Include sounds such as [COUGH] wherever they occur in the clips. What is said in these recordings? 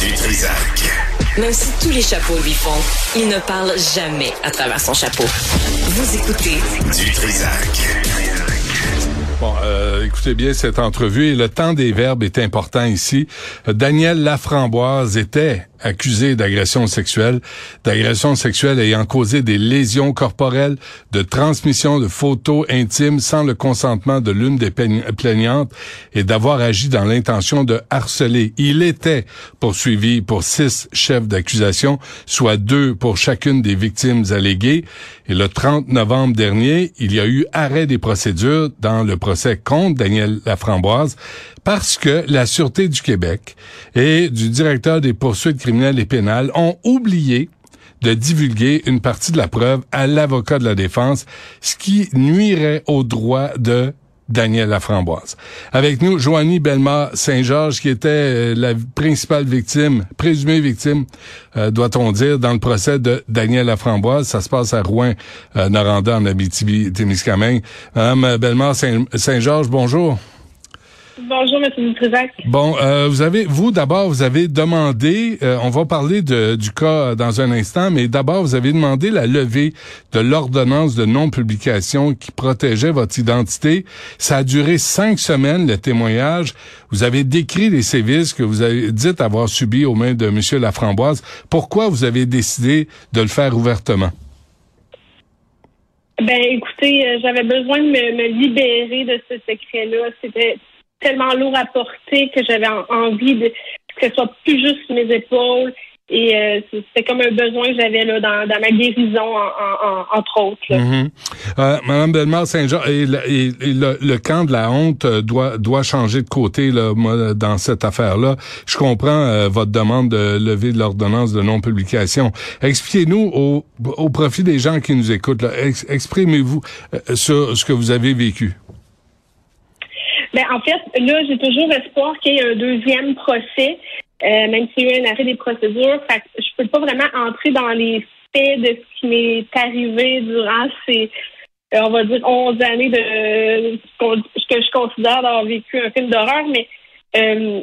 Du Trisac. Même si tous les chapeaux lui font, il ne parle jamais à travers son chapeau. Vous écoutez Du Trisac. Bon, euh, écoutez bien cette entrevue et le temps des verbes est important ici. Euh, Daniel Laframboise était accusé d'agression sexuelle, d'agression sexuelle ayant causé des lésions corporelles, de transmission de photos intimes sans le consentement de l'une des plaignantes et d'avoir agi dans l'intention de harceler. Il était poursuivi pour six chefs d'accusation, soit deux pour chacune des victimes alléguées. Et le 30 novembre dernier, il y a eu arrêt des procédures dans le procès contre Daniel Laframboise parce que la Sûreté du Québec et du directeur des poursuites et pénales ont oublié de divulguer une partie de la preuve à l'avocat de la défense, ce qui nuirait au droit de Daniel Laframboise. Avec nous, Joanie Belmar Saint-Georges, qui était euh, la principale victime, présumée victime, euh, doit-on dire, dans le procès de Daniel Laframboise. Ça se passe à Rouen, euh, Noranda, en Abitibi-Témiscamingue. Madame Belmar Saint-Georges, bonjour. Bonjour, M. Dutrisac. Bon, euh, vous avez, vous d'abord, vous avez demandé, euh, on va parler de, du cas dans un instant, mais d'abord, vous avez demandé la levée de l'ordonnance de non-publication qui protégeait votre identité. Ça a duré cinq semaines, le témoignage. Vous avez décrit les sévices que vous avez dit avoir subis aux mains de M. Laframboise. Pourquoi vous avez décidé de le faire ouvertement? Ben, écoutez, euh, j'avais besoin de me, me libérer de ce secret-là. C'était tellement lourd à porter que j'avais envie de que ce soit plus juste mes épaules. Et euh, c'était comme un besoin que j'avais là dans, dans, ma guérison, entre autres. Mm-hmm. Euh, Madame Belmar Saint-Jean, et, le, camp de la honte euh, doit doit changer de côté là, moi, dans cette affaire-là. Je comprends votre demande de lever l'ordonnance de non-publication. Expliquez-nous au, au profit des gens qui nous écoutent. Exprimez-vous sur ce que vous avez vécu. Ben, en fait, là, j'ai toujours espoir qu'il y ait un deuxième procès, euh, même s'il y a eu un arrêt des procédures. Fait que je peux pas vraiment entrer dans les faits de ce qui m'est arrivé durant ces, euh, on va dire, 11 années de ce que je considère d'avoir vécu un film d'horreur, mais euh,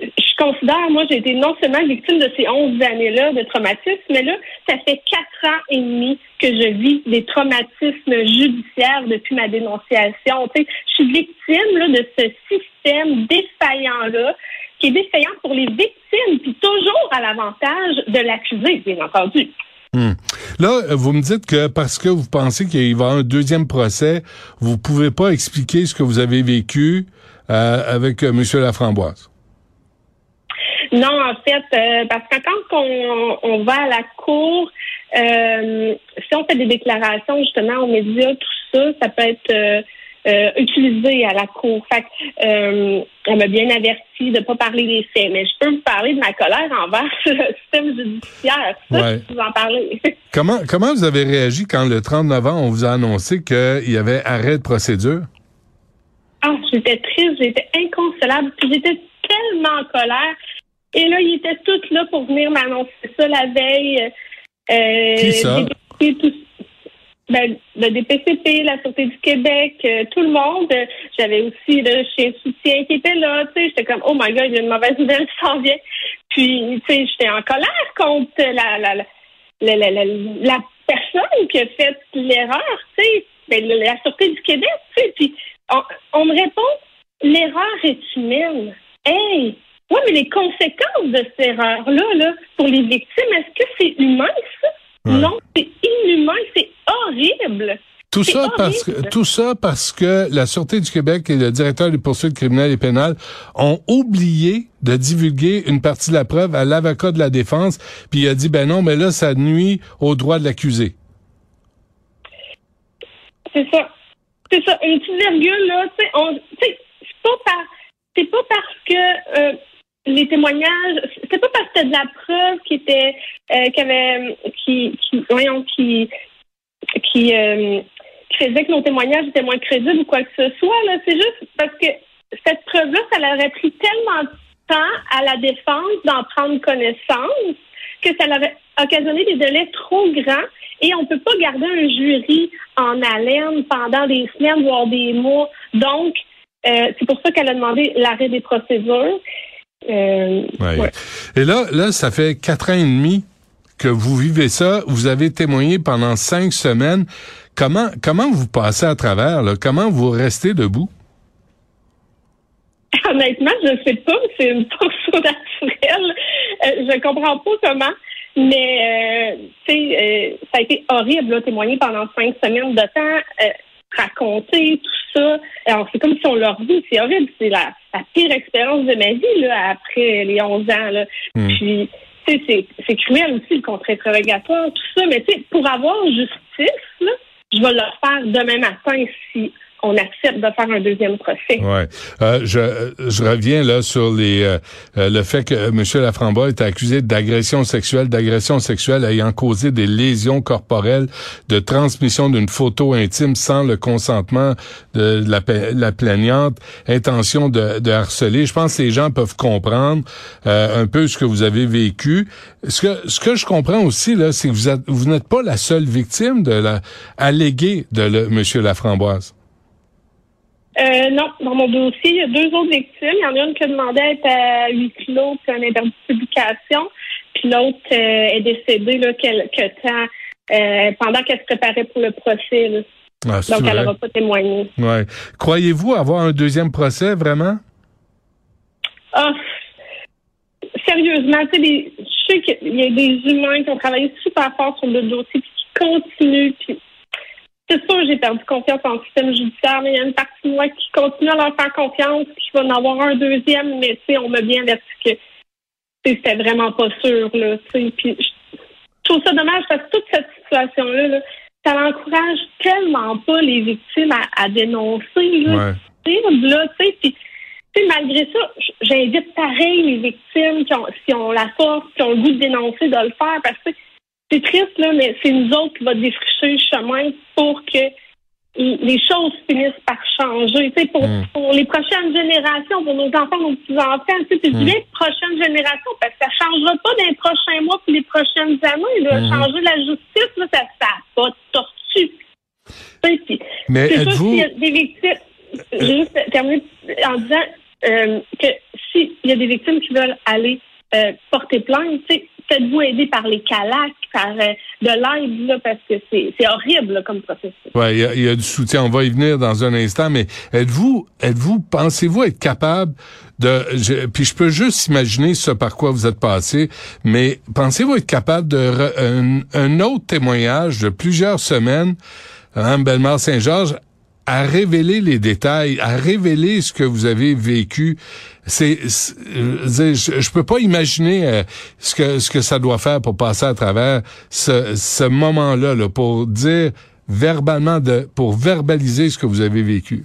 je considère, moi, j'ai été non seulement victime de ces 11 années-là de traumatisme, mais là, ça fait quatre ans et demi que je vis des traumatismes judiciaires depuis ma dénonciation. Tu sais, je suis victime là, de ce système défaillant-là, qui est défaillant pour les victimes, puis toujours à l'avantage de l'accusé, bien entendu. Hmm. Là, vous me dites que parce que vous pensez qu'il va y avoir un deuxième procès, vous pouvez pas expliquer ce que vous avez vécu euh, avec euh, M. Laframboise. Non, en fait, euh, parce que quand on, va à la cour, euh, si on fait des déclarations justement aux médias, tout ça, ça peut être euh, utilisé à la cour. Fait on m'a bien averti de ne pas parler des faits, mais je peux vous parler de ma colère envers [LAUGHS] le système judiciaire. Ça, je vous en parler. [LAUGHS] comment, comment vous avez réagi quand le 30 novembre, on vous a annoncé qu'il y avait arrêt de procédure? Ah, j'étais triste, j'étais inconsolable, puis j'étais tellement en colère. Et là, ils étaient tous là pour venir m'annoncer ça la veille. Euh, Qui ça? Ben, le DPCP, la Sûreté du Québec, euh, tout le monde. J'avais aussi le chien soutien qui était là. Tu sais, j'étais comme, oh my God, il y a une mauvaise nouvelle qui s'en vient. Puis, tu sais, j'étais en colère contre la, la, la, la, la, personne qui a fait l'erreur, tu sais, ben, la Sûreté du Québec, tu sais. Puis, on, on me répond, l'erreur est humaine. Hey, oui, mais les conséquences de cette erreur-là, là, pour les victimes, est-ce que c'est humain, ça? Non, c'est inhumain, c'est horrible. Tout ça, parce que, tout ça parce que la Sûreté du Québec et le directeur des poursuites criminelles et pénales ont oublié de divulguer une partie de la preuve à l'avocat de la défense, puis il a dit, ben non, mais là, ça nuit au droit de l'accusé. C'est ça. C'est ça. Une petite virgule, là, tu sais, c'est pas, par, pas parce que... Euh, les témoignages, c'était pas parce que c'était de la preuve qui était, euh, qui avait, voyons, qui, qui, euh, faisait que nos témoignages étaient moins crédibles ou quoi que ce soit. C'est juste parce que cette preuve-là, ça leur aurait pris tellement de temps à la défense d'en prendre connaissance que ça leur avait occasionné des délais trop grands et on peut pas garder un jury en haleine pendant des semaines voire des mois. Donc, euh, c'est pour ça qu'elle a demandé l'arrêt des procédures. Euh, Ouais. ouais. Et là, là, ça fait quatre ans et demi que vous vivez ça. Vous avez témoigné pendant cinq semaines. Comment, comment vous passez à travers? Là? Comment vous restez debout? [LAUGHS] Honnêtement, je sais pas, c'est une force [LAUGHS] naturelle. Euh, je comprends pas comment, mais euh, tu sais, euh, ça a été horrible là, témoigner pendant cinq semaines de temps, raconter tout ça. Alors c'est comme si on leur dit, c'est horrible, c'est la, la pire expérience de ma vie là après les 11 ans là. Hmm. Puis tu sais, c'est c'est cruel aussi le contre-interrogatoire, tout ça, mais tu sais, pour avoir justice là, je vais le faire demain matin si on accepte de faire un deuxième procès. Ouais. Euh, je, je reviens là sur les euh, euh, le fait que M. Laframbois est accusé d'agression sexuelle, d'agression sexuelle ayant causé des lésions corporelles, de transmission d'une photo intime sans le consentement de la plaignante, intention de, de harceler. Je pense que les gens peuvent comprendre euh, un peu ce que vous avez vécu. Ce que ce que je comprends aussi là, c'est que vous êtes, vous n'êtes pas la seule victime de la alléguée de le, M. Laframboise. Euh, non, dans mon dossier, il y a deux autres victimes. Il y en a une qui a demandé à être à huis clos puis un interdit de publication. Puis l'autre euh, est décédée là, quelque temps euh, pendant qu'elle se préparait pour le procès. là. Ah, Donc, elle n'aura pas témoigné. Ouais. Croyez-vous avoir un deuxième procès, vraiment? Ah, sérieusement, tu sais, des- je sais qu'il y a des humains qui ont travaillé super fort sur le dossier puis qui continuent. Puis c'est sûr, j'ai perdu confiance en le système judiciaire, mais il y a une partie de moi qui continue à leur faire confiance, puis qui va en avoir un deuxième, mais tu sais, on m'a bien averti que c'était vraiment pas sûr, là, tu sais. Puis je je trouve ça dommage parce que toute cette situation-là, là, ça n'encourage tellement pas les victimes à, à dénoncer, là Ouais. possible, là, tu sais, puis tu sais, malgré ça, j'invite pareil les victimes qui ont, qui ont la force, qui ont le goût de dénoncer, de le faire, parce que c'est triste, là, mais c'est nous autres qui va défricher le chemin pour que les choses finissent par changer, tu sais, pour, Mm. pour les prochaines générations, pour nos enfants, nos petits-enfants, tu sais, dis bien prochaines générations, parce que ça changera pas dans les prochains mois puis les prochaines années, là. Mhm. Changer la justice, là, ça, ça a pas de tortue. Tu sais, puis Mais êtes-vous... s'il y a des victimes. J'ai juste terminé en disant euh, que s'il y a des victimes qui veulent aller euh, porter plainte, tu sais, faites-vous aider par les calacs, par euh, de l'aide, parce que c'est horrible là, comme processus? Ouais, il y a, y a du soutien. On va y venir dans un instant, mais êtes-vous, êtes-vous, pensez-vous être capable de, je- puis je peux juste imaginer ce par quoi vous êtes passé, mais pensez-vous être capable de re- un, un autre témoignage de plusieurs semaines, Mme Bellemare Saint-Georges, à révéler les détails, à révéler ce que vous avez vécu. C'est, c'est- je, je, peux pas imaginer euh, ce que ce que ça doit faire pour passer à travers ce, ce moment-là, là, pour dire verbalement de, pour verbaliser ce que vous avez vécu.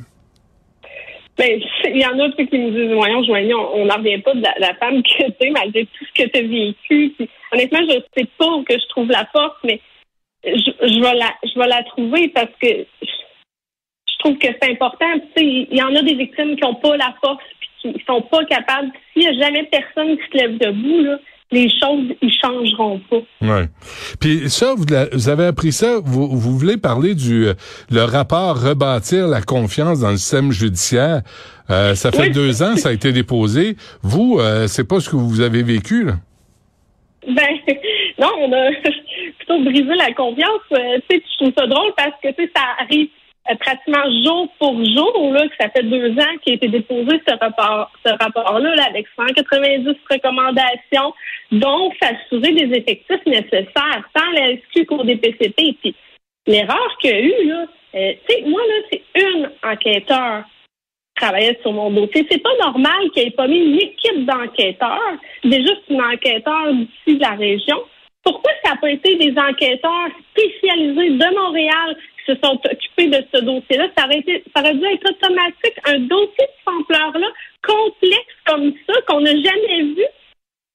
Ben, il y en a qui me disent, voyons, Joanie, on n'en revient pas de la, femme que tu es, malgré tout ce que tu as vécu. Honnêtement, je sais pas où que je trouve la force, mais je, je vais la je vais la trouver parce que trouve que c'est important. Tu sais, il y en a des victimes qui n'ont pas la force puis qui sont pas capables. S'il n'y a jamais personne qui se lève debout, là, les choses ils changeront pas. Ouais. Puis ça, vous, la- vous avez appris ça. Vous, vous voulez parler du euh, le rapport rebâtir la confiance dans le système judiciaire. Euh, ça fait Oui. deux ans, ça a été déposé. Vous, euh, c'est pas ce que vous avez vécu là? Ben [LAUGHS] non, on a [LAUGHS] plutôt brisé la confiance. Tu sais, je trouve ça drôle parce que tu sais, ça arrive pratiquement jour pour jour, là, que ça fait deux ans qu'il a été déposé ce rapport, ce rapport-là, là, avec 190 recommandations, dont s'assurer des effectifs nécessaires, tant la SQ qu'au DPCP. Puis l'erreur qu'il y a eu, là, euh, tu sais, moi, là, c'est une enquêteur qui travaillait sur mon dossier. C'est pas normal qu'il ait pas mis une équipe d'enquêteurs, c'est une enquêteur d'ici de la région. Pourquoi ça n'a pas été des enquêteurs spécialisés de Montréal qui se sont occupés de ce dossier-là? Ça aurait, été, ça aurait dû être automatique. Un dossier de cette ampleur-là, complexe comme ça, qu'on n'a jamais vu,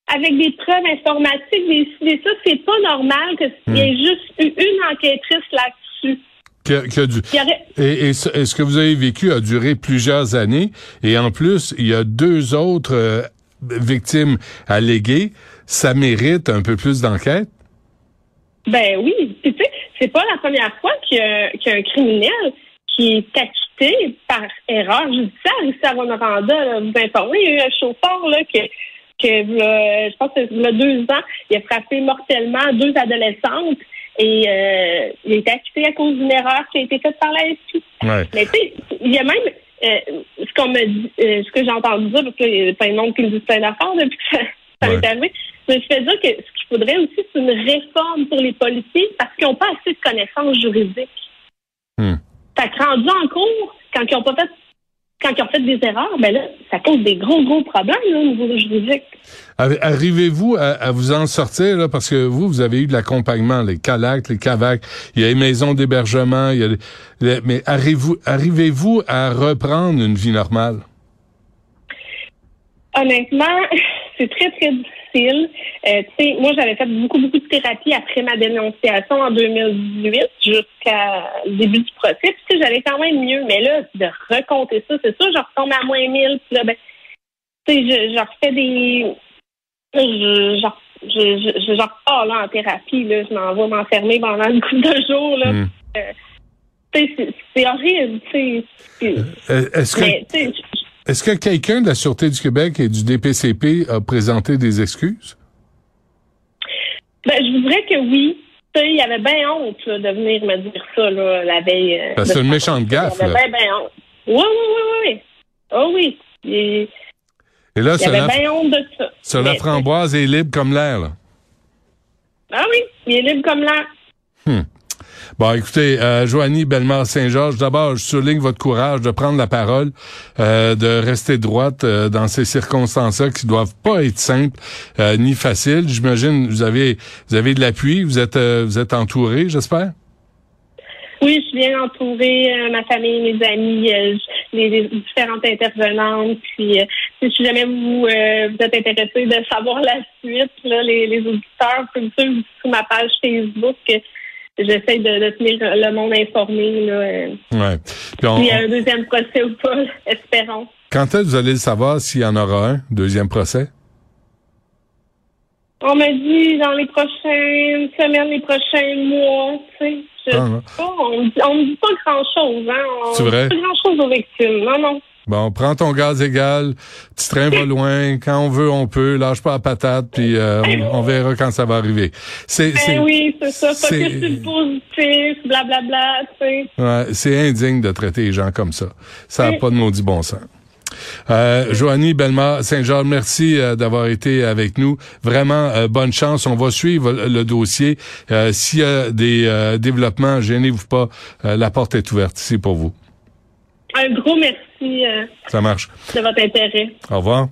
avec des preuves informatiques, des, des ça, c'est pas normal qu'il y ait juste eu une enquêtrice là-dessus. Que, que du, et, et ce, et ce que vous avez vécu a duré plusieurs années. Et en plus, il y a deux autres euh, victimes alléguées. Ça mérite un peu plus d'enquête? Ben oui. Puis tu sais, c'est pas la première fois qu'il y, a- qu'il y a un criminel qui est acquitté par erreur judiciaire ici à Rwanda. Là, vous informez, il y a eu un chauffeur là, que que euh, je pense que il y a deux ans, il a frappé mortellement deux adolescentes et euh, il a été acquitté à cause d'une erreur qui a été faite par la SQ. Ouais. Mais tu sais, il y a même euh, ce qu'on me dit, euh, ce que j'ai entendu dire, parce qu'il y a plein de monde qui me disent plein d'affaires depuis que ça, ça Ouais. m'est arrivé. Mais je fais dire que ce qu'il faudrait aussi, c'est une réforme pour les policiers parce qu'ils n'ont pas assez de connaissances juridiques. Hmm. Fait que rendu en cours, quand ils ont pas fait quand ils ont fait des erreurs, ben là, ça cause des gros, gros problèmes là, au niveau juridique. Arri- Arrivez-vous à, à vous en sortir, là, parce que vous, vous avez eu de l'accompagnement, les CALAC, les CAVAC, il y a les maisons d'hébergement, il y a les- les- mais arrivez-vous arrivez-vous à reprendre une vie normale? Honnêtement, [LAUGHS] c'est très, très difficile. Euh, tu sais, moi, j'avais fait beaucoup, beaucoup de thérapie après ma dénonciation en 2018 jusqu'à début du procès. Puis, tu sais, j'allais quand même mieux. Mais là, de recompter ça, c'est sûr, je retombe à moins 1000. Puis là, ben, tu sais, je, je refais des... Je, genre, je, je, je, je repars là en thérapie. Là, je m'en vais m'enfermer pendant une couple de jours. Là. Hmm. Sais, c'est- horrible. tu sais. Euh, Est-ce que est-ce que quelqu'un de la Sûreté du Québec et du DPCP a présenté des excuses? Ben, je voudrais que oui. Il y avait bien honte là, de venir me dire ça là, la veille. euh, Ben, c'est une méchante gaffe, Il y avait bien, bien honte. Oui, oui, oui, oui. Oh oui. Il, Et là, il y avait bien honte de ça. sur la framboise est libre comme l'air, là. Ah oui, il est libre comme l'air. Bon, écoutez, euh, Joanie Bellemare-Saint-Georges, d'abord, je souligne votre courage de prendre la parole, euh, de rester droite euh, dans ces circonstances-là qui doivent pas être simples euh, ni faciles. J'imagine vous avez vous avez de l'appui, vous êtes euh, vous êtes entouré, j'espère? Oui, je suis bien entourée, euh, ma famille, mes amis, les, les différentes intervenantes. Puis, si jamais vous, euh, vous êtes intéressé de savoir la suite, là, les, les auditeurs, suivre sur ma page Facebook. J'essaie de, de tenir le monde informé. Là, euh, Ouais. Puis on- s'il y a un deuxième procès ou pas, [LAUGHS] espérons. quand est-ce que vous allez le savoir s'il y en aura un deuxième procès? On m'a dit dans les prochaines semaines, les prochains mois, tu sais. Je Ah, sais pas, on, me dit- on me dit pas grand-chose, hein. On C'est dit vrai? pas grand-chose aux victimes. Non, non. Bon, prends ton gaz égal, petit train va loin, quand on veut, on peut, lâche pas la patate, puis euh, on, on verra quand ça va arriver. C'est Ben oui, c'est ça. c'est- le positif, blablabla, tu sais. ouais, c'est indigne de traiter les gens comme ça. Ça n'a pas de maudit bon sens. Euh, Joanie Bellemare Saint-Jean, merci euh, d'avoir été avec nous. Vraiment, euh, bonne chance. On va suivre le, dossier. Euh, S'il y a des euh, développements, gênez-vous pas. Euh, la porte est ouverte ici pour vous. Un gros merci euh, Ça marche. de votre intérêt. Au revoir.